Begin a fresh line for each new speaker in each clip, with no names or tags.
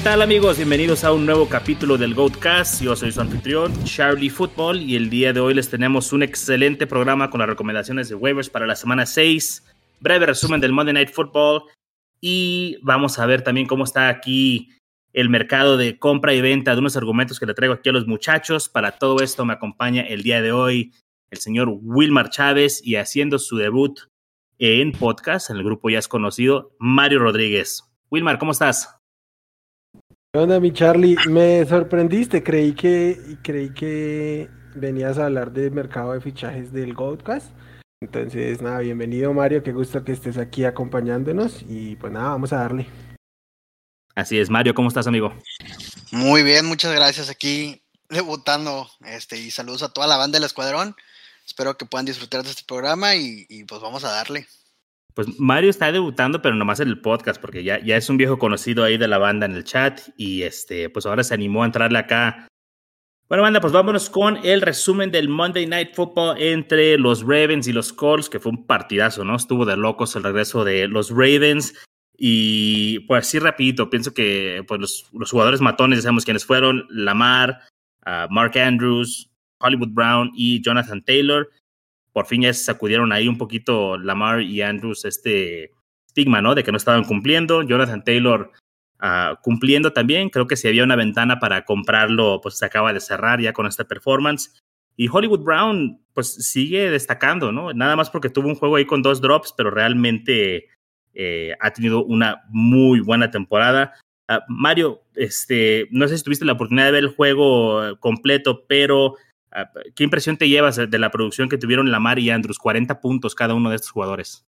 ¿Qué tal amigos? Bienvenidos a un nuevo capítulo del Goatcast. Yo soy su anfitrión, Charlie Football, y el día de hoy les tenemos un excelente programa con las recomendaciones de waivers para la semana 6, breve resumen del Monday Night Football y vamos a ver también cómo está aquí el mercado de compra y venta de unos argumentos que le traigo aquí a los muchachos. Para todo esto me acompaña el día de hoy el señor Wilmar Chávez y haciendo su debut en podcast, en el grupo ya es conocido, Mario Rodríguez. Wilmar, ¿cómo estás?
¿Qué onda, mi Charlie? Me sorprendiste, creí que, creí que venías a hablar del mercado de fichajes del Goldcast. Entonces, nada, bienvenido Mario, qué gusto que estés aquí acompañándonos y pues nada, vamos a darle.
Así es, Mario, ¿cómo estás, amigo?
Muy bien, muchas gracias aquí debutando este, y saludos a toda la banda del escuadrón. Espero que puedan disfrutar de este programa y, y pues vamos a darle.
Pues Mario está debutando, pero nomás en el podcast, porque ya, ya es un viejo conocido ahí de la banda en el chat y este, pues ahora se animó a entrarle acá. Bueno, banda, pues vámonos con el resumen del Monday Night Football entre los Ravens y los Colts, que fue un partidazo, ¿no? Estuvo de locos el regreso de los Ravens. Y pues así rapidito, pienso que pues, los, los jugadores matones, ya sabemos quiénes fueron, Lamar, uh, Mark Andrews, Hollywood Brown y Jonathan Taylor por fin ya se sacudieron ahí un poquito Lamar y Andrews este estigma, ¿no? De que no estaban cumpliendo. Jonathan Taylor uh, cumpliendo también. Creo que si había una ventana para comprarlo, pues se acaba de cerrar ya con esta performance. Y Hollywood Brown, pues sigue destacando, ¿no? Nada más porque tuvo un juego ahí con dos drops, pero realmente eh, ha tenido una muy buena temporada. Uh, Mario, este, no sé si tuviste la oportunidad de ver el juego completo, pero Ah, ¿Qué impresión te llevas de la producción que tuvieron Lamar y Andrews? 40 puntos cada uno de estos jugadores.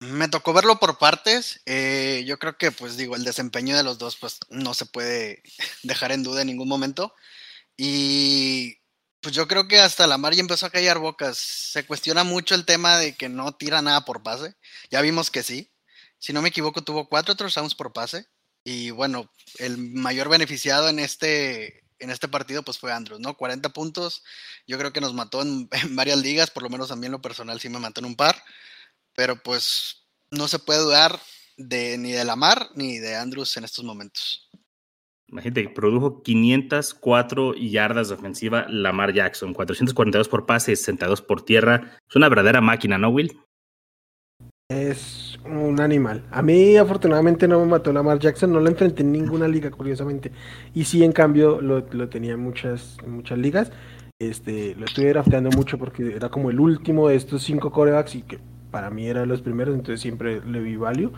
Me tocó verlo por partes. Eh, yo creo que, pues digo, el desempeño de los dos, pues no se puede dejar en duda en ningún momento. Y pues yo creo que hasta Lamar ya empezó a callar bocas. Se cuestiona mucho el tema de que no tira nada por pase. Ya vimos que sí. Si no me equivoco, tuvo cuatro touchdowns por pase. Y bueno, el mayor beneficiado en este, en este partido pues fue Andrews, ¿no? 40 puntos, yo creo que nos mató en, varias ligas, por lo menos a mí en lo personal sí me mató en un par, pero pues no se puede dudar de ni de Lamar ni de Andrews en estos momentos.
Imagínate, produjo 504 yardas de ofensiva Lamar Jackson, 442 por pase, 62 por tierra. Es una verdadera máquina, ¿no, Will?
Es un animal. A mí afortunadamente no me mató Lamar Jackson, no lo enfrenté en ninguna liga, curiosamente. Y sí, en cambio, lo, lo tenía en muchas, muchas ligas. Este, lo estuve drafteando mucho porque era como el último de estos cinco corebacks y que para mí era los primeros, entonces siempre le vi value.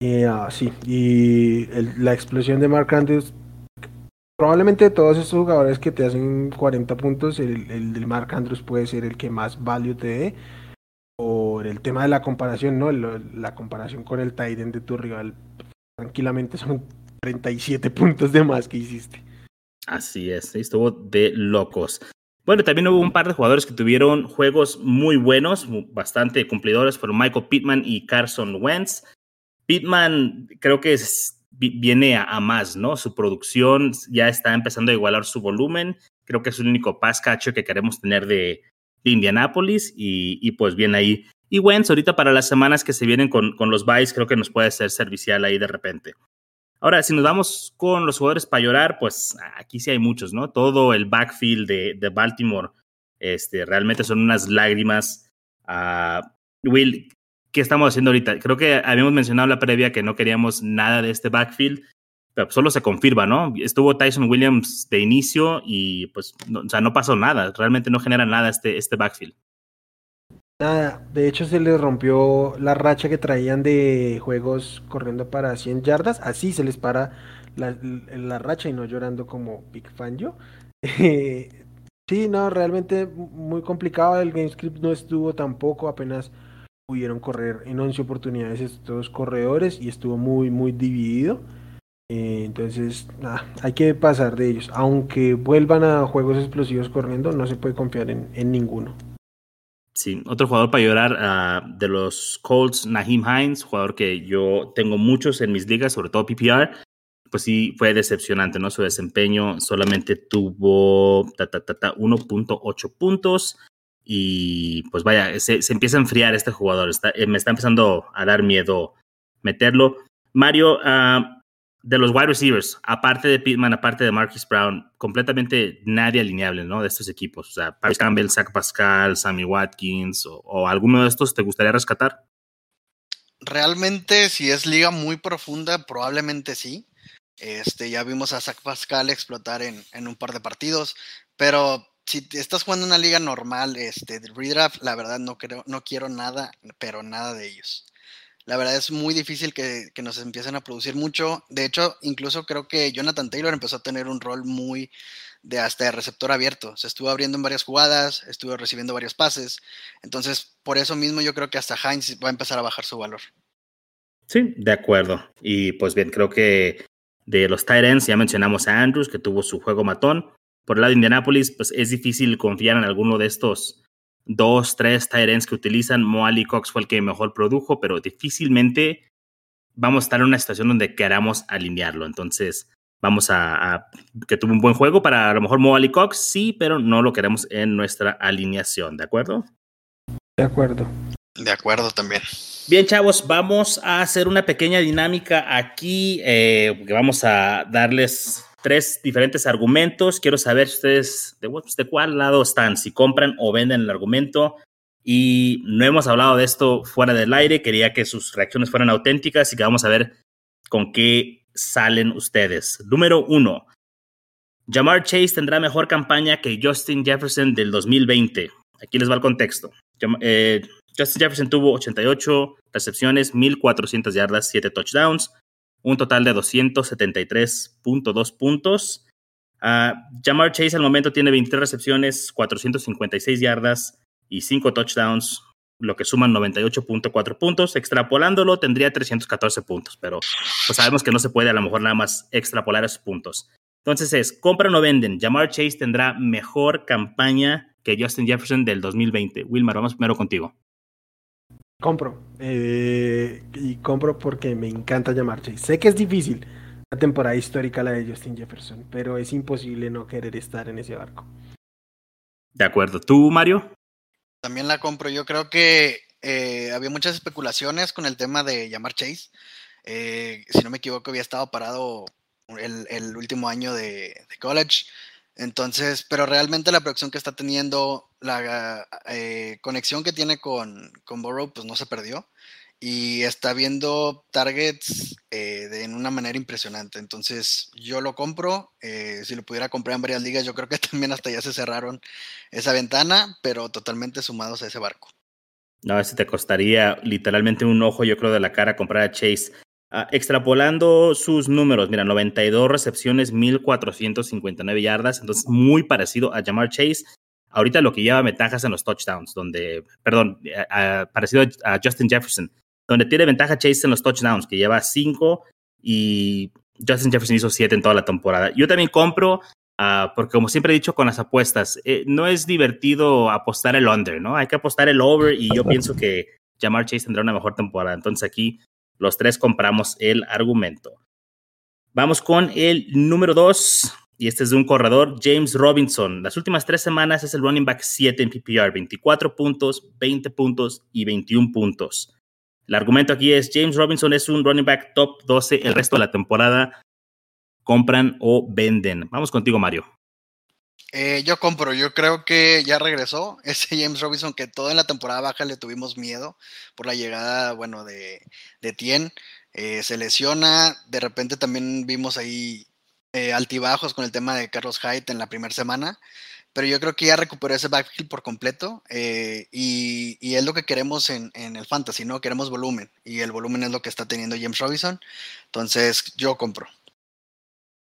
Eh, sí, y la explosión de Mark Andrews, probablemente de todos estos jugadores que te hacen 40 puntos, el, el del Mark Andrews puede ser el que más value te dé por el tema de la comparación, ¿no? La comparación con el Tiden de tu rival, tranquilamente son 37 puntos de más que hiciste.
Así es, estuvo de locos. Bueno, también hubo un par de jugadores que tuvieron juegos muy buenos, bastante cumplidores, fueron Michael Pittman y Carson Wentz. Pittman creo que viene a, más, ¿no? Su producción ya está empezando a igualar su volumen. Creo que es el único pass catcher que queremos tener de, de Indianápolis y, pues bien ahí. Y Wentz ahorita para las semanas que se vienen con, con los Vice creo que nos puede ser servicial ahí de repente. Ahora, si nos vamos con los jugadores para llorar, pues aquí sí hay muchos, ¿no? Todo el backfield de, de Baltimore este, realmente son unas lágrimas. Uh, Will, ¿qué estamos haciendo ahorita? Creo que habíamos mencionado en la previa que no queríamos nada de este backfield solo se confirma, ¿no? Estuvo Tyson Williams de inicio y pues, no, o sea, no pasó nada, realmente no genera nada este, este backfield.
Nada, de hecho se les rompió la racha que traían de juegos corriendo para 100 yardas, así se les para la, la racha y no llorando como Big Fan yo. sí, no, realmente muy complicado, el GameScript no estuvo tampoco, apenas pudieron correr en 11 oportunidades estos corredores y estuvo muy, muy dividido. Eh, entonces, hay que pasar de ellos. Aunque vuelvan a juegos explosivos corriendo, no se puede confiar en, en ninguno.
Sí, otro jugador para llorar uh, de los Colts, Naheem Hines, jugador que yo tengo muchos en mis ligas, sobre todo PPR, pues sí fue decepcionante, ¿no? Su desempeño solamente tuvo 1.8 puntos y pues vaya, se, se, empieza a enfriar este jugador, está, eh, me está empezando a dar miedo meterlo. Mario, uh, de los wide receivers, aparte de Pittman, aparte de Marquis Brown, completamente nadie alineable, ¿no? De estos equipos. O sea, Paris Campbell, Zach Pascal, Sammy Watkins o, alguno de estos te gustaría rescatar.
Realmente, si es liga muy profunda, probablemente sí. Este, ya vimos a Zach Pascal explotar en, en un par de partidos, pero si estás jugando una liga normal, este, de redraft, la verdad no creo, no quiero nada, pero nada de ellos. La verdad es muy difícil que, nos empiecen a producir mucho. De hecho, incluso creo que Jonathan Taylor empezó a tener un rol muy de hasta receptor abierto. Se estuvo abriendo en varias jugadas, estuvo recibiendo varios pases. Entonces, por eso mismo yo creo que hasta Heinz va a empezar a bajar su valor.
Sí, de acuerdo. Y pues bien, creo que de los Tyrants ya mencionamos a Andrews, que tuvo su juego matón. Por el lado de Indianapolis, pues es difícil confiar en alguno de estos dos, tres Tyrants que utilizan. Mo Cox fue el que mejor produjo, pero difícilmente vamos a estar en una situación donde queramos alinearlo. Entonces, vamos a, que tuvo un buen juego para a lo mejor Mo Cox, sí, pero no lo queremos en nuestra alineación, ¿de acuerdo?
De acuerdo.
De acuerdo también.
Bien, chavos, vamos a hacer una pequeña dinámica aquí, eh, vamos a darles tres diferentes argumentos. Quiero saber ustedes de, de cuál lado están, si compran o venden el argumento. Y no hemos hablado de esto fuera del aire. Quería que sus reacciones fueran auténticas y que vamos a ver con qué salen ustedes. Número uno. Jamar Chase tendrá mejor campaña que Justin Jefferson del 2020. Aquí les va el contexto. Eh, Justin Jefferson tuvo 88 recepciones, 1.400 yardas, 7 touchdowns un total de 273.2 puntos. Uh, Jamar Chase al momento tiene 23 recepciones, 456 yardas y 5 touchdowns, lo que suman 98.4 puntos. Extrapolándolo tendría 314 puntos, pero pues sabemos que no se puede a lo mejor nada más extrapolar esos puntos. Entonces es, compran o venden. Jamar Chase tendrá mejor campaña que Justin Jefferson del 2020. Wilmar, vamos primero contigo.
Compro. Eh, y compro porque me encanta llamar Chase. Sé que es difícil la temporada histórica la de Justin Jefferson, pero es imposible no querer estar en ese barco.
De acuerdo. ¿Tú, Mario?
También la compro. Yo creo que eh, había muchas especulaciones con el tema de llamar Chase. Eh, si no me equivoco, había estado parado el, último año de, de college. Entonces, pero realmente la producción que está teniendo, la eh, conexión que tiene con, con Burrow, pues no se perdió. Y está viendo targets eh, de, en una manera impresionante. Entonces, yo lo compro. Eh, si lo pudiera comprar en varias ligas, yo creo que también hasta ya se cerraron esa ventana, pero totalmente sumados a ese barco.
No, ese te costaría literalmente un ojo, yo creo, de la cara comprar a Chase. Ah, extrapolando sus números, mira, 92 recepciones, 1459 yardas, entonces muy parecido a Jamar Chase. Ahorita lo que lleva ventajas en los touchdowns, donde, perdón, parecido a Justin Jefferson, donde tiene ventaja Chase en los touchdowns, que lleva 5 y Justin Jefferson hizo 7 en toda la temporada. Yo también compro, ah, porque como siempre he dicho con las apuestas, eh, no es divertido apostar el under, ¿no? Hay que apostar el over y yo pienso que Jamar Chase tendrá una mejor temporada. Entonces aquí los tres compramos el argumento. Vamos con el número dos, y este es de un corredor, James Robinson. Las últimas tres semanas es el running back 7 en PPR, 24 puntos, 20 puntos y 21 puntos. El argumento aquí es, James Robinson es un running back top 12 el resto de la temporada. Compran o venden. Vamos contigo, Mario.
Eh, yo compro, yo creo que ya regresó ese James Robinson que toda en la temporada baja le tuvimos miedo por la llegada, bueno, de, de Tien. Eh, se lesiona, de repente también vimos ahí eh, altibajos con el tema de Carlos Hyde en la primera semana, pero yo creo que ya recuperó ese backfield por completo y, y, es lo que queremos en, en, el fantasy, ¿no? Queremos volumen y el volumen es lo que está teniendo James Robinson, entonces yo compro.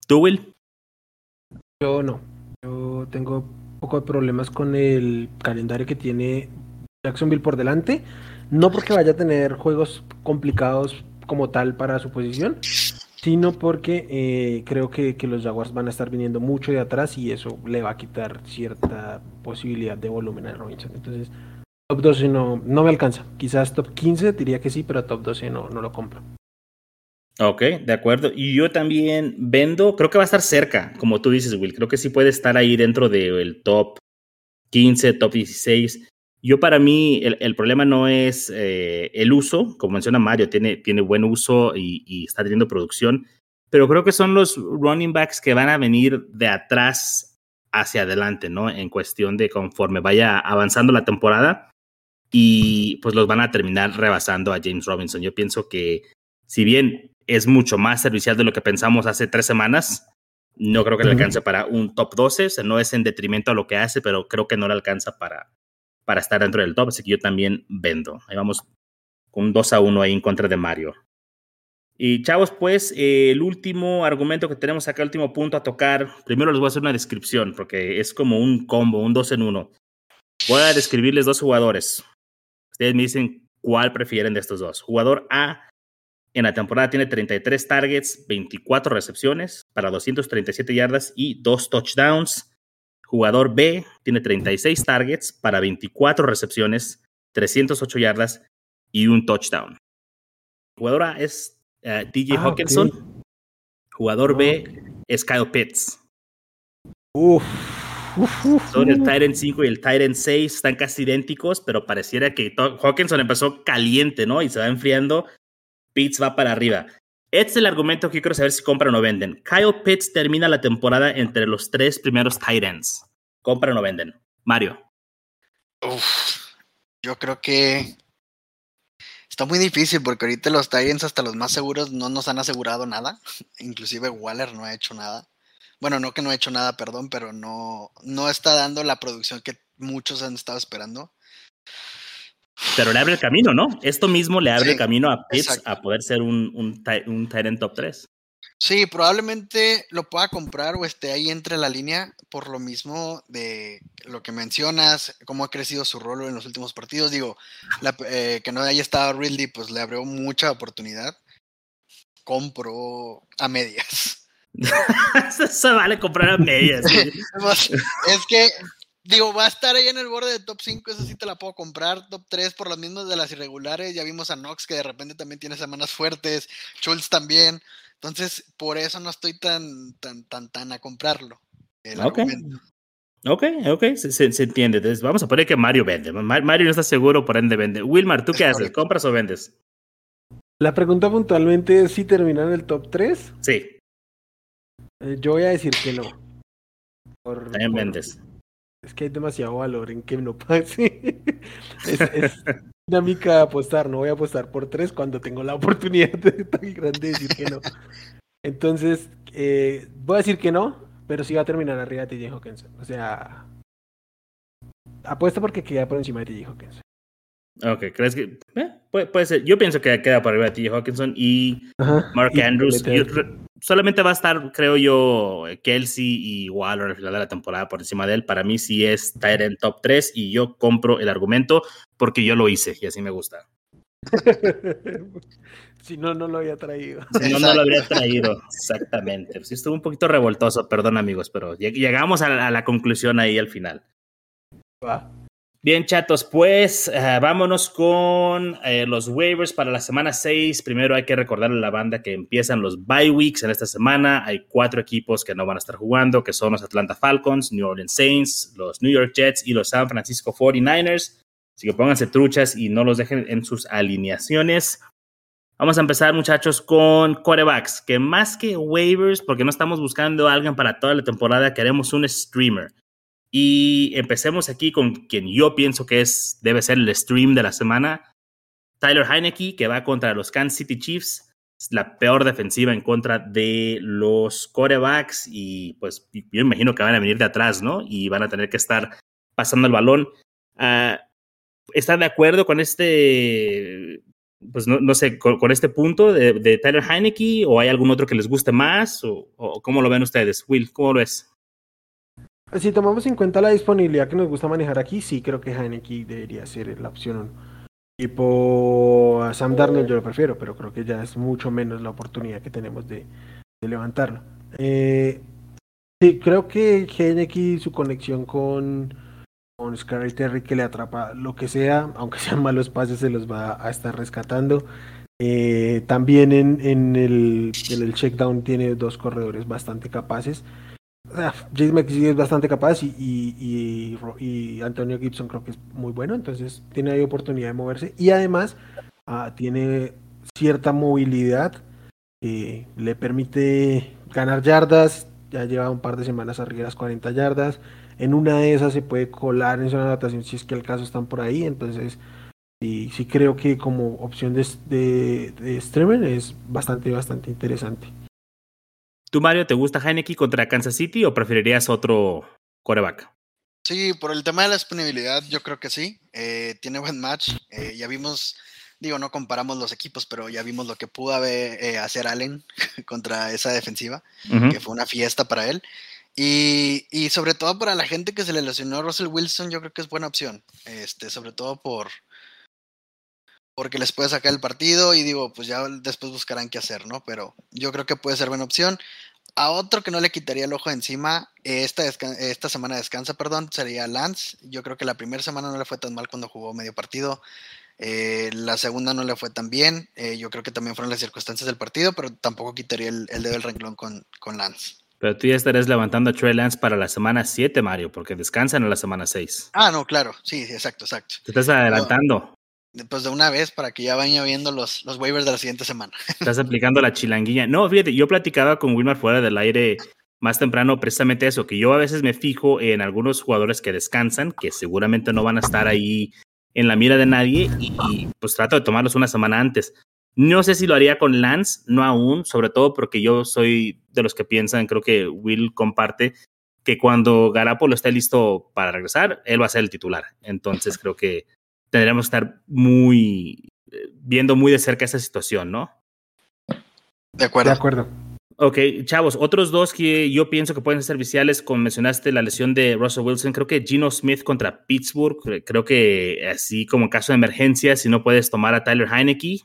¿Tú, Will?
Yo no. Yo tengo un poco de problemas con el calendario que tiene Jacksonville por delante. No porque vaya a tener juegos complicados como tal para su posición, sino porque eh, creo que, los Jaguars van a estar viniendo mucho de atrás y eso le va a quitar cierta posibilidad de volumen a Robinson. Entonces, top 12 no, no me alcanza. Quizás top 15 diría que sí, pero top 12 no, no lo compro.
Ok, de acuerdo. Y yo también vendo, creo que va a estar cerca, como tú dices, Will. Creo que sí puede estar ahí dentro del top 15, top 16. Yo para mí el, problema no es eh, el uso, como menciona Mario, tiene, tiene buen uso y, está teniendo producción. pero creo que son los running backs que van a venir de atrás hacia adelante, ¿no? En cuestión de conforme vaya avanzando la temporada y pues los van a terminar rebasando a James Robinson. Yo pienso que si bien es mucho más servicial de lo que pensamos hace tres semanas, no creo que le alcance para un top 12, o sea, no es en detrimento a lo que hace, pero creo que no le alcanza para, para estar dentro del top, así que yo también vendo. Ahí vamos con un 2 a 1 ahí en contra de Mario. Y chavos, pues eh, el último argumento que tenemos acá, el último punto a tocar, primero les voy a hacer una descripción porque es como un combo, un dos en uno. Voy a describirles dos jugadores. Ustedes me dicen cuál prefieren de estos dos. Jugador A en la temporada tiene 33 targets, 24 recepciones para 237 yardas y 2 touchdowns. Jugador B tiene 36 targets para 24 recepciones, 308 yardas y un touchdown. Jugador A es uh, DJ ah, Hawkinson. Jugador B es Kyle Pitts. Uf, Son el Tyrant 5 y el Tyrant 6 están casi idénticos, pero pareciera que Hawkinson empezó caliente, ¿no? Y se va enfriando. Pitts va para arriba. Este es el argumento que quiero saber si compran o venden. Kyle Pitts termina la temporada entre los tres primeros Tyrants. ¿Compran o venden? Mario.
Uf, yo creo que Está muy difícil porque ahorita los Titans, hasta los más seguros, no nos han asegurado nada. Inclusive Waller no ha hecho nada. Bueno, no que no ha hecho nada, perdón, pero no, no está dando la producción que muchos han estado esperando.
Pero le abre el camino, ¿no? Esto mismo le abre el camino a Pitts a poder ser un, un, un Tyrant top 3.
Sí, probablemente lo pueda comprar o esté ahí entre la línea por lo mismo de lo que mencionas, cómo ha crecido su rol en los últimos partidos. Digo, eh, que no haya estado Ridley, pues le abrió mucha oportunidad. Compro a medias.
Eso vale comprar a medias.
es que, digo, va a estar ahí en el borde de top 5, eso sí te la puedo comprar. Top 3 por las mismas de las irregulares. Ya vimos a Knox que de repente también tiene semanas fuertes. Schultz también. Entonces, por eso no estoy tan, tan, tan, tan a comprarlo.
ok. Ok, ok, se, entiende. Entonces, vamos a poner que Mario vende. Mario no está seguro, por ende vende. Wilmar, ¿tú qué haces? ¿Compras o vendes?
La pregunta puntualmente es si terminan en el top 3.
Sí.
Eh, yo voy a decir que no.
También vendes.
Es que hay demasiado valor en que no pase. es, dinámica apostar, no voy a apostar por tres cuando tengo la oportunidad de, tan grande de decir que no. Entonces, eh, voy a decir que no, pero sí va a terminar arriba de TJ Hawkinson. O sea, apuesta porque queda por encima de TJ Hawkinson.
Ok, ¿crees que eh, puede, ser? Yo pienso que queda por arriba de TJ Hawkinson y Mark Andrews. Solamente va a estar, creo yo, Kelsey y Waller al final de la temporada por encima de él. Para mí sí es en top 3 y yo compro el argumento porque yo lo hice y así me gusta.
si no, no lo había traído.
Si no, no lo habría traído, exactamente. Sí estuvo un poquito revoltoso, perdón amigos, pero llegamos a la, a la conclusión ahí al final. Va. Bien, chatos, pues eh, vámonos con eh, los waivers para la semana 6. Primero hay que recordarle a la banda que empiezan los bye weeks en esta semana. Hay cuatro equipos que no van a estar jugando, que son los Atlanta Falcons, New Orleans Saints, los New York Jets y los San Francisco 49ers. Así que pónganse truchas y no los dejen en sus alineaciones. Vamos a empezar, muchachos, con quarterbacks, que más que waivers, porque no estamos buscando a alguien para toda la temporada, queremos un streamer. Y empecemos aquí con quien yo pienso que es, debe ser el stream de la semana. Tyler Heineke, que va contra los Kansas City Chiefs. la peor defensiva en contra de los corebacks. Y pues yo imagino que van a venir de atrás, ¿no? Y van a tener que estar pasando el balón. Uh, ¿Están de acuerdo con este, pues no, sé, con, este punto de, Tyler Heineke? ¿O hay algún otro que les guste más? ¿O, o cómo lo ven ustedes? Will, ¿cómo lo ves?
Si tomamos en cuenta la disponibilidad que nos gusta manejar aquí, sí creo que Heineken debería ser la opción Y por a Sam Darnold yo lo prefiero, pero creo que ya es mucho menos la oportunidad que tenemos de, levantarlo. Eh, sí, creo que Heineken, su conexión con, con Scarlett Terry, que le atrapa lo que sea, aunque sean malos pases, se los va a estar rescatando. Eh, también en, en, el, en el checkdown tiene dos corredores bastante capaces. James McKissick es bastante capaz y, Antonio Gibson creo que es muy bueno, entonces tiene ahí oportunidad de moverse y además ah, tiene cierta movilidad le permite ganar yardas, ya lleva un par de semanas arriba de las 40 yardas. En una de esas se puede colar en zona de anotación si es que el caso están por ahí. Entonces, sí, creo que como opción de, de streamer es bastante, bastante interesante.
¿Tú, Mario, te gusta Heineken contra Kansas City o preferirías otro coreback?
Sí, por el tema de la disponibilidad, yo creo que sí. Eh, tiene buen match. Eh, ya vimos, digo, no comparamos los equipos, pero ya vimos lo que pudo haber, eh, hacer Allen contra esa defensiva, que fue una fiesta para él. Y, y, sobre todo para la gente que se le lesionó a Russell Wilson, yo creo que es buena opción. Este, sobre todo por porque les puede sacar el partido y digo, pues ya después buscarán qué hacer, ¿no? Pero yo creo que puede ser buena opción. A otro que no le quitaría el ojo encima, esta, esta semana descansa, perdón, sería Lance. Yo creo que la primera semana no le fue tan mal cuando jugó medio partido. Eh, la segunda no le fue tan bien. Eh, yo creo que también fueron las circunstancias del partido, pero tampoco quitaría el, el dedo del renglón con, con Lance.
Pero tú ya estarás levantando a Trey Lance para la semana 7, Mario, porque descansan en la semana 6.
Ah, no, claro. Sí, exacto, exacto.
Te estás adelantando
pues de una vez para que ya vayan viendo los, los waivers de la siguiente semana.
Estás aplicando la chilanguilla. No, fíjate, yo platicaba con Wilmar fuera del aire más temprano precisamente eso, que yo a veces me fijo en algunos jugadores que descansan, que seguramente no van a estar ahí en la mira de nadie y, pues trato de tomarlos una semana antes. No sé si lo haría con Lance, no aún, sobre todo porque yo soy de los que piensan, creo que Will comparte, que cuando Garapolo esté listo para regresar, él va a ser el titular. Entonces creo que tendríamos que estar muy viendo muy de cerca esa situación, ¿no?
De acuerdo.
De acuerdo.
Ok, chavos, otros dos que yo pienso que pueden ser viciales, como mencionaste la lesión de Russell Wilson, creo que Gino Smith contra Pittsburgh, creo que así como en caso de emergencia, si no puedes tomar a Tyler Heineke,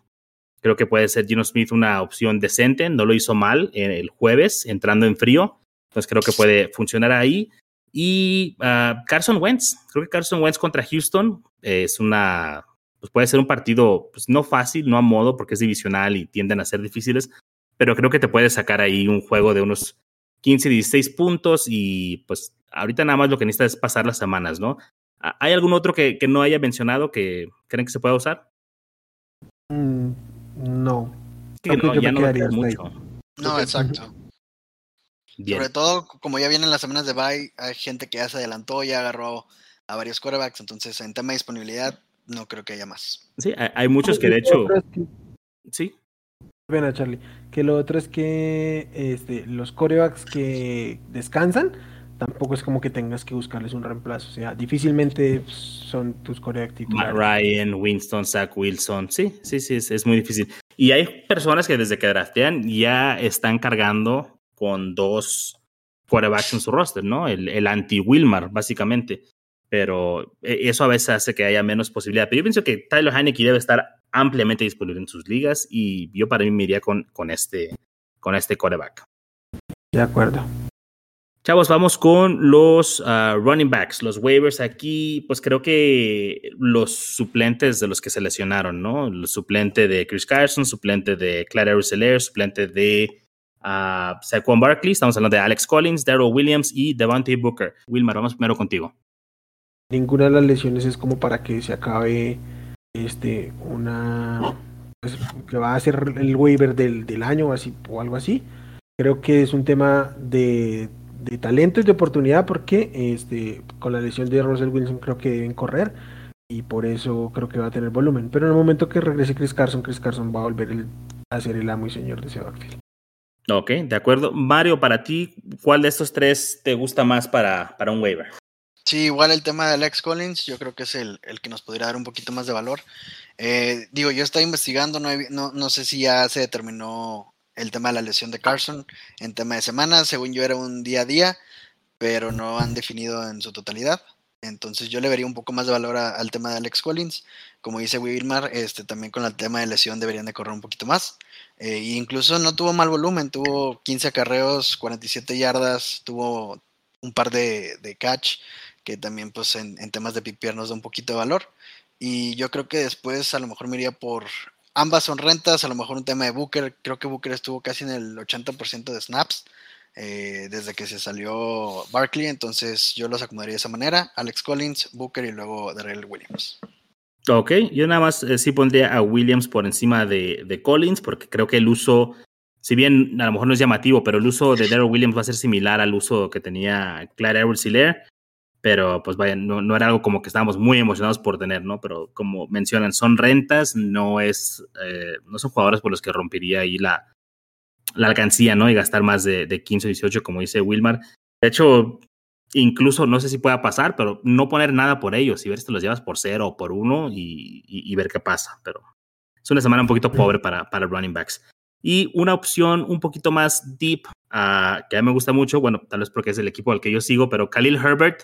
creo que puede ser Gino Smith una opción decente, no lo hizo mal el jueves, entrando en frío, entonces creo que puede funcionar ahí. Y uh, Carson Wentz, creo que Carson Wentz contra Houston es una, pues puede ser un partido pues no fácil, no a modo, porque es divisional y tienden a ser difíciles, pero creo que te puede sacar ahí un juego de unos 15, 16 puntos y pues ahorita nada más lo que necesitas es pasar las semanas, ¿no? ¿Hay algún otro que, que no haya mencionado que creen que se pueda usar?
Mm, no.
Sí, no, ya no mucho.
No, exacto. Sobre todo, como ya vienen las semanas de bye, hay gente que ya se adelantó, ya agarró a varios quarterbacks, entonces en tema de disponibilidad no creo que haya más.
Sí, hay muchos que de hecho... Sí.
Pena, Charlie. Que lo otro es que este, los corebacks que descansan, tampoco es como que tengas que buscarles un reemplazo. O sea, difícilmente son tus corebacks titulares.
Matt Ryan, Winston, Zach Wilson. Sí, sí, sí, es, es, muy difícil. Y hay personas que desde que draftean ya están cargando con dos quarterbacks en su roster, ¿no? El, el anti-Wilmar, básicamente pero e, eso a veces hace que haya menos posibilidad. Pero yo pienso que Tyler Heineke debe estar ampliamente disponible en sus ligas y yo para mí me iría con, con, este, con este quarterback.
De acuerdo.
Chavos, vamos con los uh, running backs, los waivers aquí, pues creo que los suplentes de los que se lesionaron, ¿no? El suplente de Chris Carson, suplente de Clyde Arcelor, suplente de uh, Saquon Barkley, estamos hablando de Alex Collins, Daryl Williams y Devante Booker. Wilmar, vamos primero contigo.
Ninguna de las lesiones es como para que se acabe este una pues, que va a ser el waiver del, del año o así o algo así. Creo que es un tema de, de talento y de oportunidad porque este con la lesión de Russell Wilson creo que deben correr y por eso creo que va a tener volumen. Pero en el momento que regrese Chris Carson Chris Carson va a volver el, a ser el amo y señor de ese backfield
Ok, de acuerdo. Mario, para ti, ¿cuál de estos tres te gusta más para, para un waiver?
Sí, igual el tema de Alex Collins, yo creo que es el, el que nos podría dar un poquito más de valor. Eh, digo, yo estoy investigando, no, no, no, sé si ya se determinó el tema de la lesión de Carson en tema de semana, según yo era un día a día, pero no han definido en su totalidad. Entonces yo le vería un poco más de valor al tema de Alex Collins. Como dice Wilmar, este, también con el tema de lesión deberían de correr un poquito más. Eh, incluso no tuvo mal volumen, tuvo 15 acarreos, 47 yardas, tuvo un par de, de catch que también pues en, temas de pipier nos da un poquito de valor. Y yo creo que después a lo mejor me iría por ambas son rentas, a lo mejor un tema de Booker, creo que Booker estuvo casi en el 80% de snaps eh, desde que se salió Barkley, entonces yo los acomodaría de esa manera, Alex Collins, Booker y luego Darrell Williams.
Ok, yo nada más eh, sí pondría a Williams por encima de, de, Collins porque creo que el uso si bien a lo mejor no es llamativo, pero el uso de Daryl Williams va a ser similar al uso que tenía Clyde edwards pero pues vaya, no, era algo como que estábamos muy emocionados por tener, ¿no? Pero como mencionan, son rentas, no es, eh, no son jugadores por los que rompería ahí la, la alcancía, ¿no? Y gastar más de, de 15 o 18, como dice Wilmar. De hecho, incluso no sé si pueda pasar, pero no poner nada por ellos y ver si te los llevas por cero o por uno y, ver qué pasa. Pero es una semana un poquito pobre para, para running backs. Y una opción un poquito más deep, uh, que a mí me gusta mucho, bueno, tal vez porque es el equipo al que yo sigo, pero Khalil Herbert.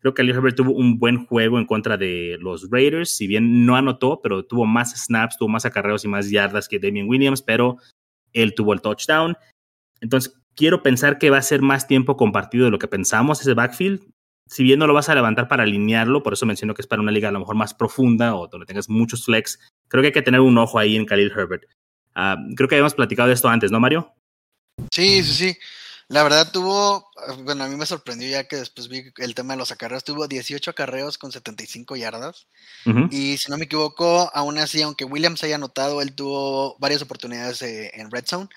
Creo que Khalil Herbert tuvo un buen juego en contra de los Raiders, si bien no anotó, pero tuvo más snaps, tuvo más acarreos y más yardas que Damien Williams, pero él tuvo el touchdown. Entonces, quiero pensar que va a ser más tiempo compartido de lo que pensamos ese backfield. Si bien no lo vas a levantar para alinearlo, por eso menciono que es para una liga a lo mejor más profunda o donde tengas muchos flex, creo que hay que tener un ojo ahí en Khalil Herbert. Ah, creo que habíamos platicado de esto antes, ¿no, Mario?
Sí, sí, sí. La verdad tuvo, bueno, a mí me sorprendió ya que después vi el tema de los acarreos, tuvo 18 acarreos con 75 yardas. Y si no me equivoco, aún así, aunque Williams haya anotado, él tuvo varias oportunidades eh, en red zone.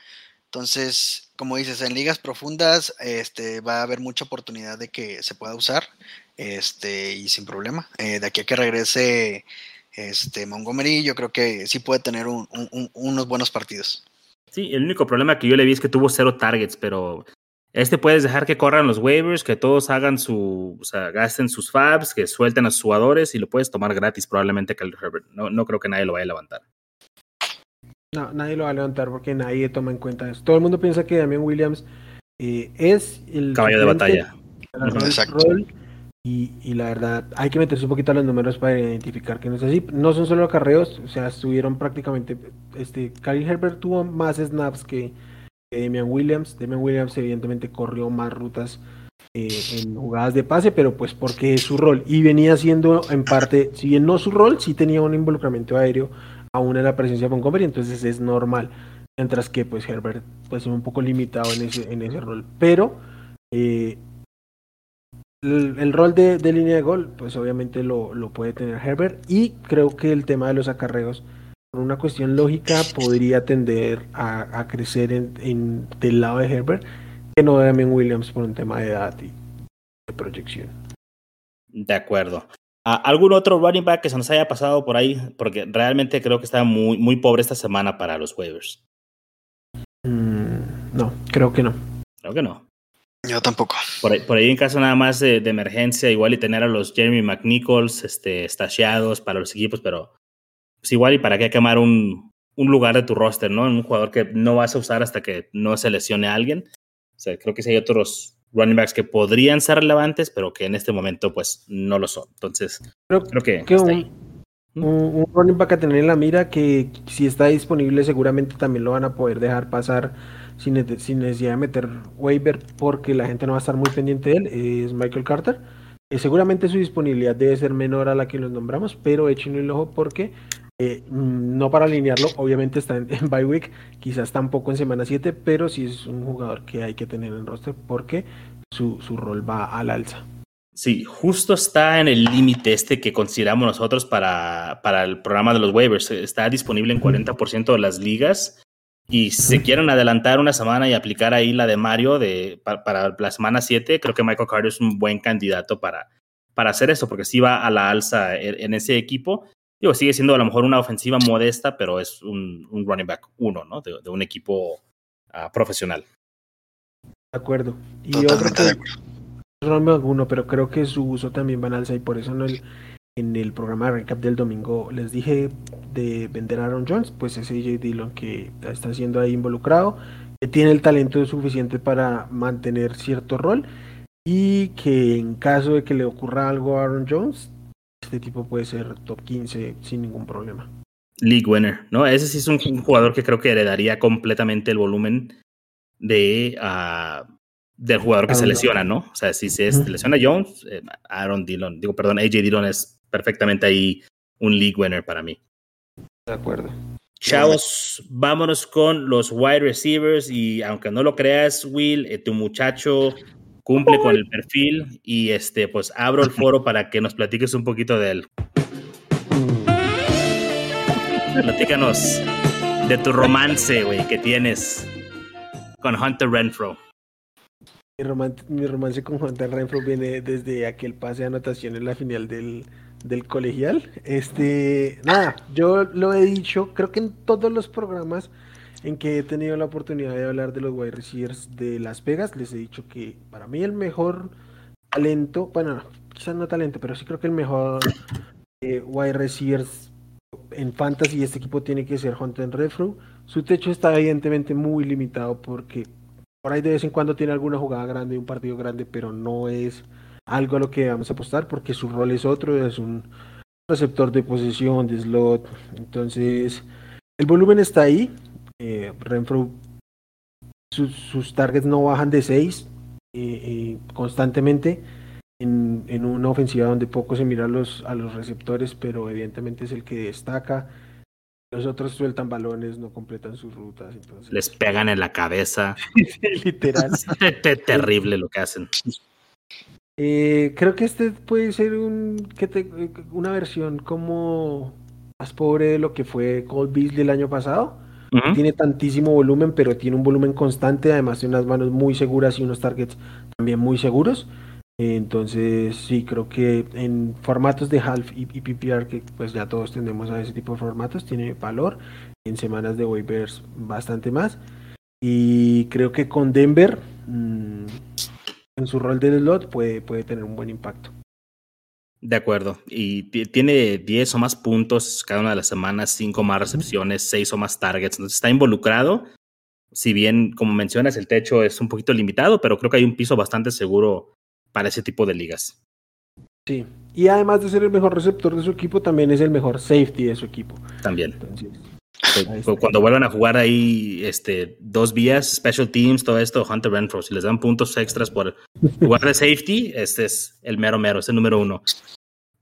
Entonces, como dices, en ligas profundas este, va a haber mucha oportunidad de que se pueda usar este, y sin problema. Eh, de aquí a que regrese este, Montgomery, yo creo que sí puede tener unos buenos partidos.
Sí, el único problema que yo le vi es que tuvo cero targets, pero este puedes dejar que corran los waivers, que todos hagan su, o sea, gasten sus fabs, que suelten a sus jugadores y lo puedes tomar gratis probablemente Kyle Herbert. No, no creo que nadie lo vaya a levantar.
No, nadie lo va a levantar porque nadie toma en cuenta eso. Todo el mundo piensa que Damian Williams eh, es el
caballo de batalla.
Exacto. Y, la verdad, hay que meterse un poquito a los números para identificar que no es así. No son solo carreos, o sea, estuvieron prácticamente. Este, Kyle Herbert tuvo más snaps que, Damian Williams. Damian Williams, evidentemente, corrió más rutas eh, en jugadas de pase, pero pues porque es su rol. Y venía siendo, en parte, si bien no su rol, sí tenía un involucramiento aéreo aún en la presencia de Montgomery, entonces es normal. Mientras que, pues, Herbert, pues, es un poco limitado en ese, en ese rol. Pero. Eh, el, rol de, línea de gol, pues obviamente lo, puede tener Herbert y creo que el tema de los acarreos, por una cuestión lógica, podría tender a, crecer en, del lado de Herbert que no de Williams por un tema de edad y de proyección.
De acuerdo. ¿Algún otro running back que se nos haya pasado por ahí? Porque realmente creo que está muy, muy pobre esta semana para los waivers.
Mm, no, creo que no.
Creo que no.
Yo tampoco.
Por ahí, en caso nada más de, emergencia, igual y tener a los Jeremy McNichols este, estasheados para los equipos, pero pues igual y para qué quemar un, un lugar de tu roster, ¿no? Un jugador que no vas a usar hasta que no se lesione a alguien. O sea, creo que sí hay otros running backs que podrían ser relevantes, pero que en este momento pues no lo son. Entonces, creo, que,
un, un, running back a tener en la mira que si está disponible seguramente también lo van a poder dejar pasar sin, necesidad de meter waiver porque la gente no va a estar muy pendiente de él, es Michael Carter. Eh, seguramente su disponibilidad debe ser menor a la que los nombramos, pero échenle el ojo porque eh, no para alinearlo, obviamente está en, bye week, quizás tampoco en semana 7, pero sí es un jugador que hay que tener en roster porque su, su rol va al alza.
Sí, justo está en el límite este que consideramos nosotros para, para el programa de los waivers. Está disponible en 40% de las ligas y si se quieren adelantar una semana y aplicar ahí la de Mario de, para, la semana 7, creo que Michael Carter es un buen candidato para, para hacer eso, porque sí va a la alza en, ese equipo. Digo, sigue siendo a lo mejor una ofensiva modesta, pero es un, running back uno, ¿no? De, un equipo ah, profesional.
De acuerdo. Y otro que, running back uno, pero creo que su uso también va en alza y por eso no el, en el programa de recap del domingo les dije de vender a Aaron Jones, pues es AJ Dillon que está siendo ahí involucrado, que tiene el talento suficiente para mantener cierto rol y que en caso de que le ocurra algo a Aaron Jones, este tipo puede ser top 15 sin ningún problema.
League winner, ¿no? Ese sí es un, jugador que creo que heredaría completamente el volumen de uh, del jugador que se lesiona, ¿no? O sea, si se lesiona Jones, eh, Aaron Dillon, digo, perdón, AJ Dillon es perfectamente ahí un league winner para mí.
De acuerdo.
Chavos, vámonos con los wide receivers y aunque no lo creas, Will, eh, tu muchacho cumple con el perfil y este, pues abro el foro para que nos platiques un poquito de él. Platícanos de tu romance, güey, que tienes con Hunter Renfro.
Mi, romance con Hunter Renfro viene desde aquel pase de anotación en la final del, del colegial. Este, nada, yo lo he dicho, creo que en todos los programas en que he tenido la oportunidad de hablar de los wide receivers de Las Vegas, les he dicho que para mí el mejor talento, bueno, quizás no talento, pero sí creo que el mejor eh, wide receivers en fantasy este equipo tiene que ser Hunter Renfro. Su techo está evidentemente muy limitado porque por ahí de vez en cuando tiene alguna jugada grande, un partido grande, pero no es algo a lo que vamos a apostar porque su rol es otro, es un receptor de posición, de slot. Entonces, el volumen está ahí. Eh, Renfro, sus, targets no bajan de 6 eh, eh, constantemente. En, en, una ofensiva donde poco se mira a los, a los receptores, pero evidentemente es el que destaca. Los otros sueltan balones, no completan sus rutas. Entonces...
Les pegan en la cabeza.
Literal.
terrible lo que hacen.
Eh, creo que este puede ser un, que te, una versión como más pobre de lo que fue Cold Beast del año pasado. Tiene tantísimo volumen, pero tiene un volumen constante, además de unas manos muy seguras y unos targets también muy seguros. Entonces, sí, creo que en formatos de half y, PPR, que pues ya todos tendemos a ese tipo de formatos, tiene valor. En semanas de waivers, bastante más. Y creo que con Denver, mmm, en su rol de slot puede, puede tener un buen impacto.
De acuerdo. Y tiene 10 o más puntos cada una de las semanas, 5 más recepciones, 6 o más targets. Entonces está involucrado. Si bien, como mencionas, el techo es un poquito limitado, pero creo que hay un piso bastante seguro para ese tipo de ligas.
Sí. Y además de ser el mejor receptor de su equipo, también es el mejor safety de su equipo.
También. Entonces, cuando vuelvan a jugar ahí este, dos vías, special teams, todo esto, Hunter Renfro, si les dan puntos extras por jugar de safety, este es el mero mero, es el número uno.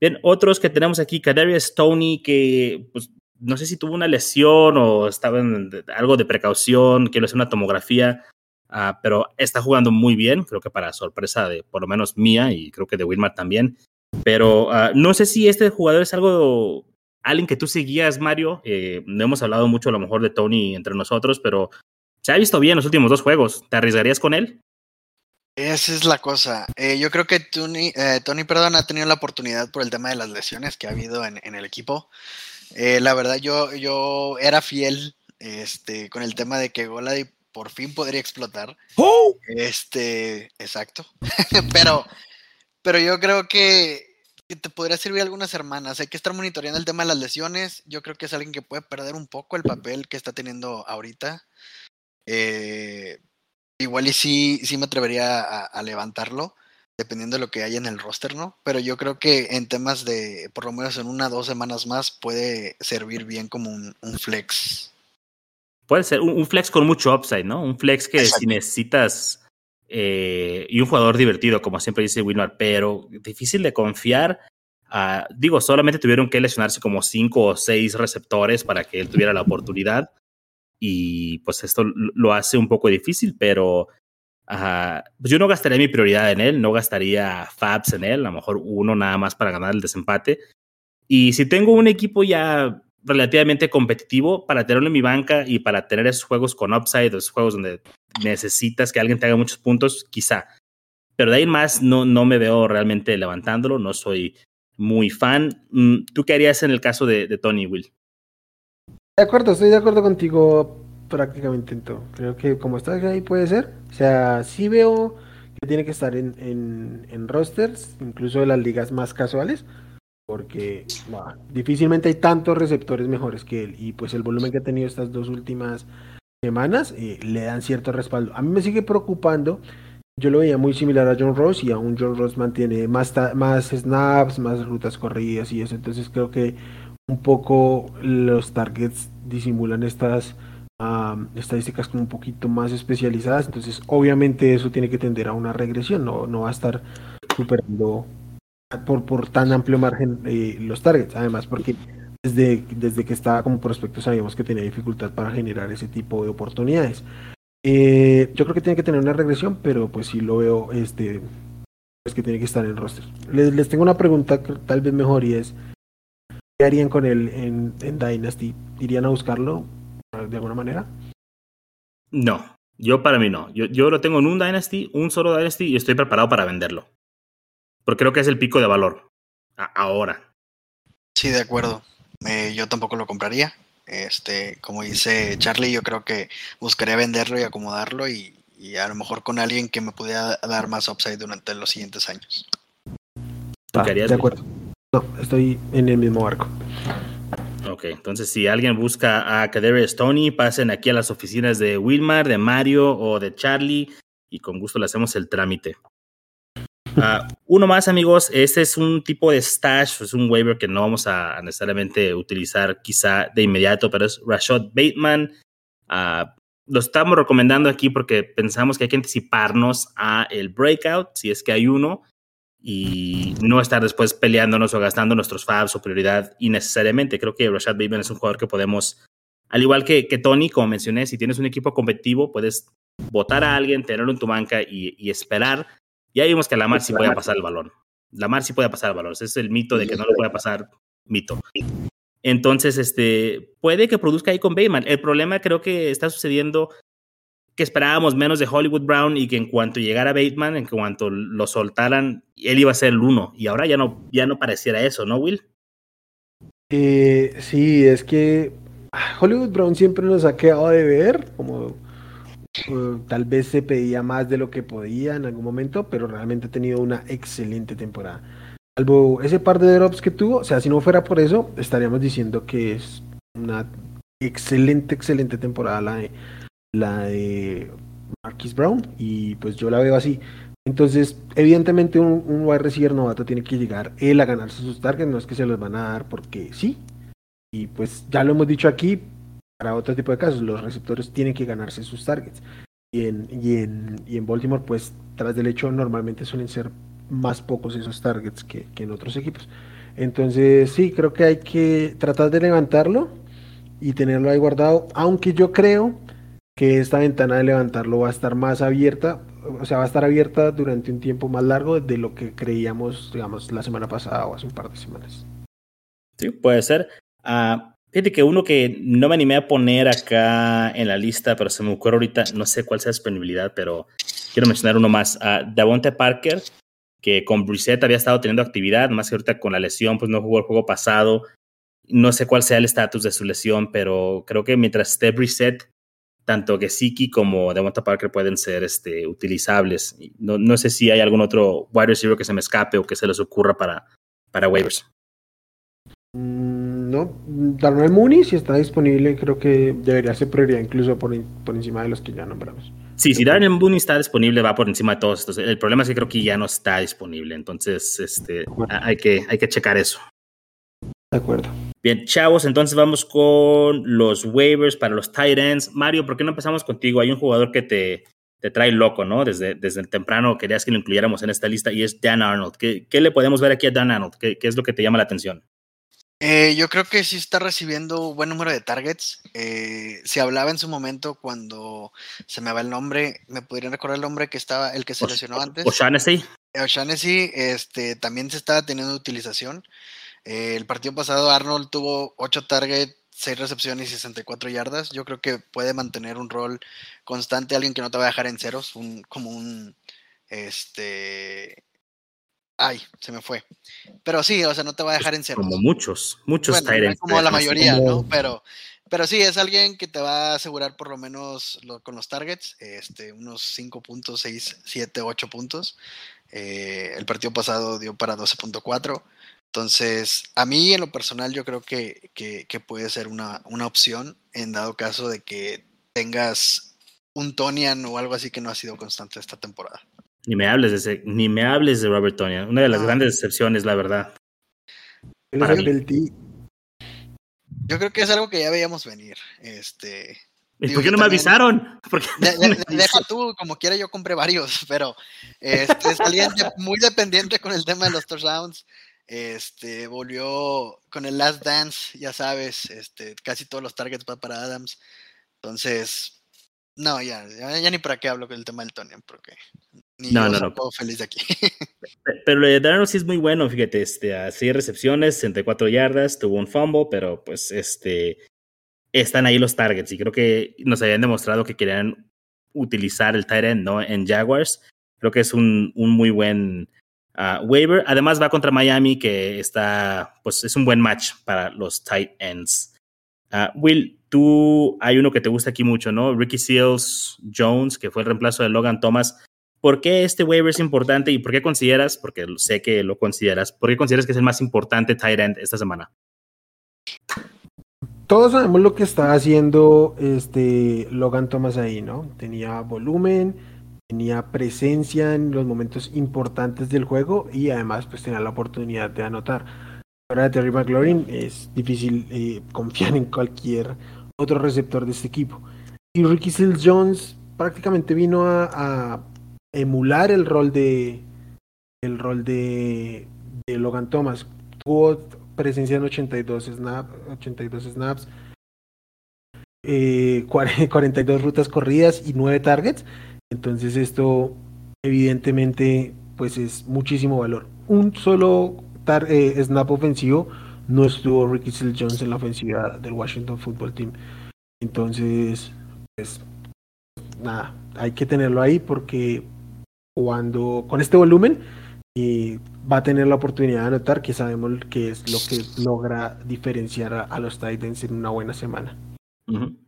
Bien, otros que tenemos aquí, Kadarius Tony, que pues, no sé si tuvo una lesión o estaba en algo de precaución, quiero hacer una tomografía, uh, pero está jugando muy bien, creo que para sorpresa de por lo menos mía y creo que de Wilmar también. Pero uh, no sé si este jugador es algo alguien que tú seguías, Mario. Eh, no hemos hablado mucho a lo mejor de Tony entre nosotros, pero se ha visto bien los últimos dos juegos. ¿Te arriesgarías con él?
Esa es la cosa. Eh, yo creo que Tony, eh, Tony, perdón, ha tenido la oportunidad por el tema de las lesiones que ha habido en, el equipo. la verdad, yo, yo era fiel este, con el tema de que Golady por fin podría explotar. ¡Oh! Este, exacto. pero, pero yo creo que que te podría servir algunas semanas. Hay que estar monitoreando el tema de las lesiones. Yo creo que es alguien que puede perder un poco el papel que está teniendo ahorita. Eh, igual y sí, sí me atrevería a, levantarlo, dependiendo de lo que haya en el roster, ¿no? Pero yo creo que en temas de, por lo menos en una o dos semanas más, puede servir bien como un, flex.
Puede ser un, flex con mucho upside, ¿no? Un flex que si necesitas eh, y un jugador divertido, como siempre dice Wilmar, pero difícil de confiar. Digo, solamente tuvieron que lesionarse como cinco o seis receptores para que él tuviera la oportunidad. Y pues esto lo hace un poco difícil, pero uh, yo no gastaría mi prioridad en él, no gastaría Fabs en él, a lo mejor uno nada más para ganar el desempate. Y si tengo un equipo ya relativamente competitivo para tenerlo en mi banca y para tener esos juegos con upside, esos juegos donde necesitas que alguien te haga muchos puntos, quizá. Pero de ahí más no, no me veo realmente levantándolo, no soy muy fan. Mm, ¿Tú qué harías en el caso de, de Tony Will?
De acuerdo, estoy de acuerdo contigo prácticamente en todo. Creo que como estás ahí puede ser. O sea, sí veo que tiene que estar en, en, en rosters, incluso de las ligas más casuales, porque difícilmente hay tantos receptores mejores que él. Y pues el volumen que ha tenido estas dos últimas semanas eh, le dan cierto respaldo. A mí me sigue preocupando, yo lo veía muy similar a John Ross y aún John Ross mantiene más, más snaps, más rutas corridas y eso, entonces creo que un poco los targets disimulan estas estadísticas como un poquito más especializadas, entonces obviamente eso tiene que tender a una regresión, no, no va a estar superando por, tan amplio margen eh, los targets, además porque desde, desde que estaba como prospecto sabíamos que tenía dificultad para generar ese tipo de oportunidades. Eh, yo creo que tiene que tener una regresión, pero pues sí lo veo, este, es que tiene que estar en roster. Les, les tengo una pregunta que tal vez mejor y es, ¿qué harían con él en, en Dynasty? ¿Irían a buscarlo de alguna manera?
No, Yo para mí no. Yo, yo lo tengo en un Dynasty, un solo Dynasty y estoy preparado para venderlo. Porque creo que es el pico de valor. ahora.
Sí, de acuerdo. Eh, yo tampoco lo compraría. Este, como dice Charlie, yo creo que buscaría venderlo y acomodarlo y, y a lo mejor con alguien que me pudiera dar más upside durante los siguientes años.
Ah, de acuerdo. No, estoy en el mismo barco.
Ok, entonces si alguien busca a Kadarius Tony, pasen aquí a las oficinas de Wilmar, de Mario o de Charlie y con gusto le hacemos el trámite. Uh, uno más, amigos. Este es un tipo de stash, es un waiver que no vamos a necesariamente utilizar quizá de inmediato, pero es Rashad Bateman. Uh, lo estamos recomendando aquí porque pensamos que hay que anticiparnos a el breakout, si es que hay uno, y no estar después peleándonos o gastando nuestros fabs o prioridad innecesariamente. Creo que Rashad Bateman es un jugador que podemos, al igual que, Tony, como mencioné, si tienes un equipo competitivo, puedes votar a alguien, tenerlo en tu banca y esperar ya vimos que Lamar sí puede pasar el balón. Lamar sí puede pasar el balón. Ese es el mito de que no lo puede pasar, mito. Entonces, este, puede que produzca ahí con Bateman. El problema creo que está sucediendo que esperábamos menos de Hollywood Brown y que en cuanto llegara Bateman, en cuanto lo soltaran, él iba a ser el uno. Y ahora ya no, ya no pareciera eso, ¿no, Will?
Eh, sí, es que Hollywood Brown siempre nos ha quedado de ver, como tal vez se pedía más de lo que podía en algún momento, pero realmente ha tenido una excelente temporada. Salvo ese par de drops que tuvo, o sea, si no fuera por eso, estaríamos diciendo que es una excelente, excelente temporada la de, la de Marquis Brown, y pues yo la veo así. Entonces, evidentemente un, un wide receiver novato tiene que llegar él a ganarse sus targets, no es que se los van a dar porque sí. Y pues ya lo hemos dicho aquí, para otro tipo de casos, los receptores tienen que ganarse sus targets. Y en, y en, y en Baltimore, pues tras del hecho, normalmente suelen ser más pocos esos targets que, que en otros equipos. Entonces, sí, creo que hay que tratar de levantarlo y tenerlo ahí guardado, aunque yo creo que esta ventana de levantarlo va a estar más abierta, o sea, va a estar abierta durante un tiempo más largo de lo que creíamos, digamos, la semana pasada o hace un par de semanas.
Sí, puede ser. Uh, Fíjate que uno que no me animé a poner acá en la lista, pero se me ocurre ahorita, no sé cuál sea la disponibilidad, pero quiero mencionar uno más. Uh, Davonte Parker, que con Brissett había estado teniendo actividad, más que ahorita con la lesión, pues no jugó el juego pasado. No sé cuál sea el estatus de su lesión, pero creo que mientras esté Brissett, tanto Gesicki como Davonte Parker pueden ser este, utilizables. No, no sé si hay algún otro wide receiver que se me escape o que se les ocurra para, para waivers.
Mm, no, Darnell Mooney, si está disponible, creo que debería ser prioridad incluso por, por encima de los que ya nombramos.
Sí, si Darnell Mooney está disponible, va por encima de todos estos. El problema es que creo que ya no está disponible, entonces este, hay, que, hay que checar eso.
De acuerdo.
Bien, chavos, entonces vamos con los waivers para los tight ends. Mario, ¿por qué no empezamos contigo? Hay un jugador que te, te trae loco, ¿no? Desde, desde el temprano querías que lo incluyéramos en esta lista y es Dan Arnold. ¿Qué, qué le podemos ver aquí a Dan Arnold? ¿Qué, ¿Qué, es lo que te llama la atención?
Eh, yo creo que sí está recibiendo buen número de targets. Eh, se hablaba en su momento cuando se me va el nombre, me podrían recordar el nombre que estaba, el que se lesionó antes.
O'Shaughnessy.
O'Shaughnessy, este, también se estaba teniendo utilización. Eh, el partido pasado Arnold tuvo 8 targets, 6 recepciones y 64 yardas. Yo creo que puede mantener un rol constante, alguien que no te va a dejar en ceros, un, como un este Ay, se me fue. Pero sí, o sea, no te va a dejar en cero.
Como muchos, muchos
bueno, Como la mayoría, ¿no? Pero, pero sí, es alguien que te va a asegurar por lo menos con los targets, este, unos 5 puntos, 6, 7, 8 puntos. Eh, el partido pasado dio para 12.4. Entonces, a mí en lo personal yo creo que, que, que, puede ser una, una opción en dado caso de que tengas un Tonian o algo así que no ha sido constante esta temporada.
Ni me hables de ese, ni me hables de Robert Tonian. Una de las grandes decepciones, la verdad.
Para mí. Yo creo que es algo que ya veíamos venir. Este.
¿Y por qué no me avisaron?
deja tú, como quiera yo compré varios, pero este, es alguien muy dependiente con el tema de los touchdowns. Este, volvió con el Last Dance, ya sabes, este, casi todos los targets van para Adams. Entonces, no, ya, ya, ni para qué hablo con el tema del Tonian, porque no, no, no. feliz de aquí.
pero Darnold sí es muy bueno, fíjate, este, a seis recepciones, 64 yardas, tuvo un fumble, pero pues este, están ahí los targets y creo que nos habían demostrado que querían utilizar el tight end, ¿no? En Jaguars. Creo que es un, un muy buen uh, waiver. Además va contra Miami, que está, pues es un buen match para los tight ends. Uh, Will, tú hay uno que te gusta aquí mucho, ¿no? Ricky Seals Jones, que fue el reemplazo de Logan Thomas. ¿Por qué este waiver es importante y por qué consideras, porque sé que lo consideras, por qué consideras que es el más importante tight end esta semana?
Todos sabemos lo que está haciendo este Logan Thomas ahí, ¿no? Tenía volumen, tenía presencia en los momentos importantes del juego y además pues tenía la oportunidad de anotar. Ahora Terry McLaurin es difícil eh, confiar en cualquier otro receptor de este equipo. Y Ricky Seals Jones prácticamente vino a, emular el rol de el rol de, Logan Thomas. Tuvo presencia en 82, snap, 82 snaps, eh, 42 rutas corridas y 9 targets. Entonces esto evidentemente pues es muchísimo valor. Un solo eh, snap ofensivo no estuvo Ricky Seals Jones en la ofensiva del Washington Football Team. Entonces, pues nada, hay que tenerlo ahí porque cuando con este volumen y va a tener la oportunidad de anotar que sabemos que es lo que logra diferenciar a, los Titans en una buena semana.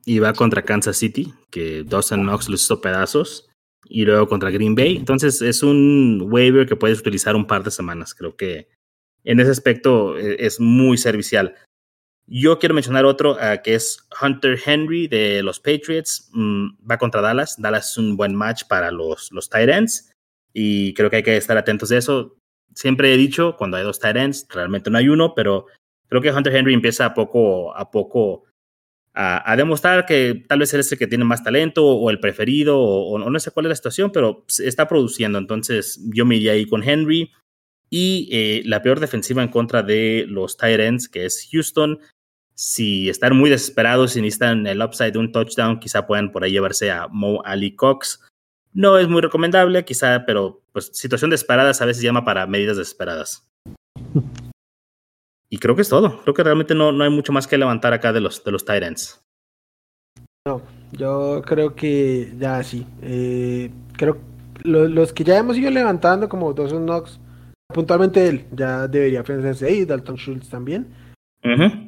Y va contra Kansas City, que Dawson Knox lo hizo pedazos, y luego contra Green Bay. Entonces es un waiver que puedes utilizar un par de semanas. Creo que en ese aspecto eh, es muy servicial. Yo quiero mencionar otro uh, que es Hunter Henry de los Patriots. Mm, va contra Dallas. Dallas es un buen match para los, los tight ends y creo que hay que estar atentos de eso. Siempre he dicho, cuando hay dos tight ends, realmente no hay uno, pero creo que Hunter Henry empieza poco a poco a, a demostrar que tal vez él es el que tiene más talento o el preferido o, o, no sé cuál es la situación, pero está produciendo. Entonces yo me iría ahí con Henry. Y eh, la peor defensiva en contra de los tight ends, que es Houston, si están muy desesperados y necesitan el upside de un touchdown, quizá puedan por ahí llevarse a Mo Ali Cox. No es muy recomendable, quizá, pero pues situación desesperada a veces llama para medidas desesperadas. Y creo que es todo. Creo que realmente no, no hay mucho más que levantar acá de los, de los Titans.
No, yo creo que ya sí. Eh, creo lo, los que ya hemos ido levantando, como Dawson Knox, puntualmente él, ya debería pensarse ahí, Dalton Schultz también.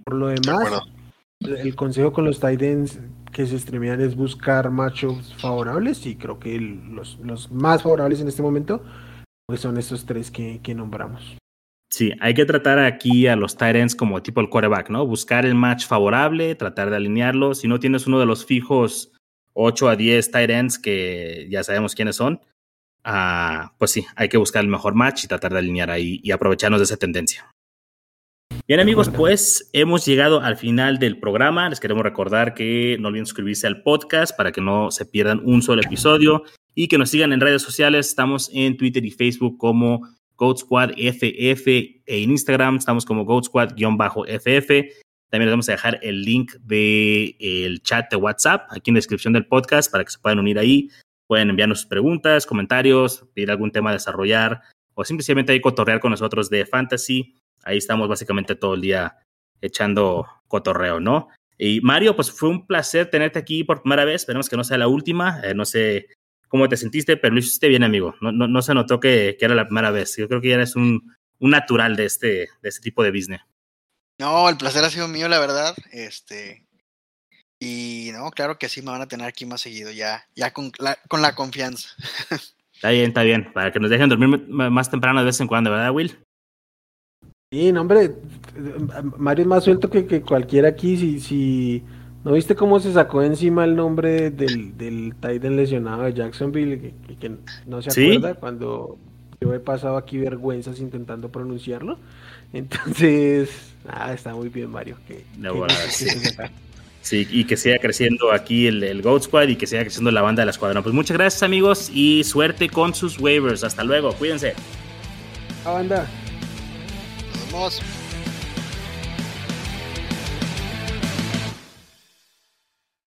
Por lo demás, el consejo con los Titans que se streamean es buscar matchups favorables y creo que los, más favorables en este momento pues son estos tres que, nombramos.
Sí, hay que tratar aquí a los Titans como tipo el quarterback, ¿no? Buscar el match favorable, tratar de alinearlo. Si no tienes uno de los fijos 8 a 10 Titans que ya sabemos quiénes son, uh, pues sí, hay que buscar el mejor match y tratar de alinear ahí y aprovecharnos de esa tendencia. Bien amigos, pues hemos llegado al final del programa. Les queremos recordar que no olviden suscribirse al podcast para que no se pierdan un solo episodio y que nos sigan en redes sociales. Estamos en Twitter y Facebook como Goat Squad FF e en Instagram estamos como Goat Squad-FF. También les vamos a dejar el link del el chat de WhatsApp aquí en la descripción del podcast para que se puedan unir ahí. Pueden enviarnos sus preguntas, comentarios, pedir algún tema a desarrollar o simplemente ahí cotorrear con nosotros de fantasy ahí estamos básicamente todo el día echando cotorreo, ¿no? Y Mario, pues fue un placer tenerte aquí por primera vez. Esperemos que no sea la última. Eh, no sé cómo te sentiste, pero lo hiciste bien, amigo. No, no, no se notó que, que, era la primera vez. Yo creo que ya eres un, un natural de este, de este tipo de business.
No, el placer ha sido mío, la verdad. Este. Y no, claro que sí, me van a tener aquí más seguido, ya, ya con la, con la confianza.
Está bien, está bien. Para que nos dejen dormir más temprano de vez en cuando, ¿verdad, Will?
Sí, no, hombre, Mario es más suelto que, que cualquiera aquí. Si, si no viste cómo se sacó encima el nombre del, del Titan lesionado de Jacksonville, que, no se acuerda cuando yo he pasado aquí vergüenzas intentando pronunciarlo. Entonces, nada, está muy bien, Mario. Que,
sí. sí. y que siga creciendo aquí el, el Goat Squad y que siga creciendo la banda de la escuadra. Pues muchas gracias, amigos, y suerte con sus waivers. Hasta luego, cuídense.
La banda.
Vamos.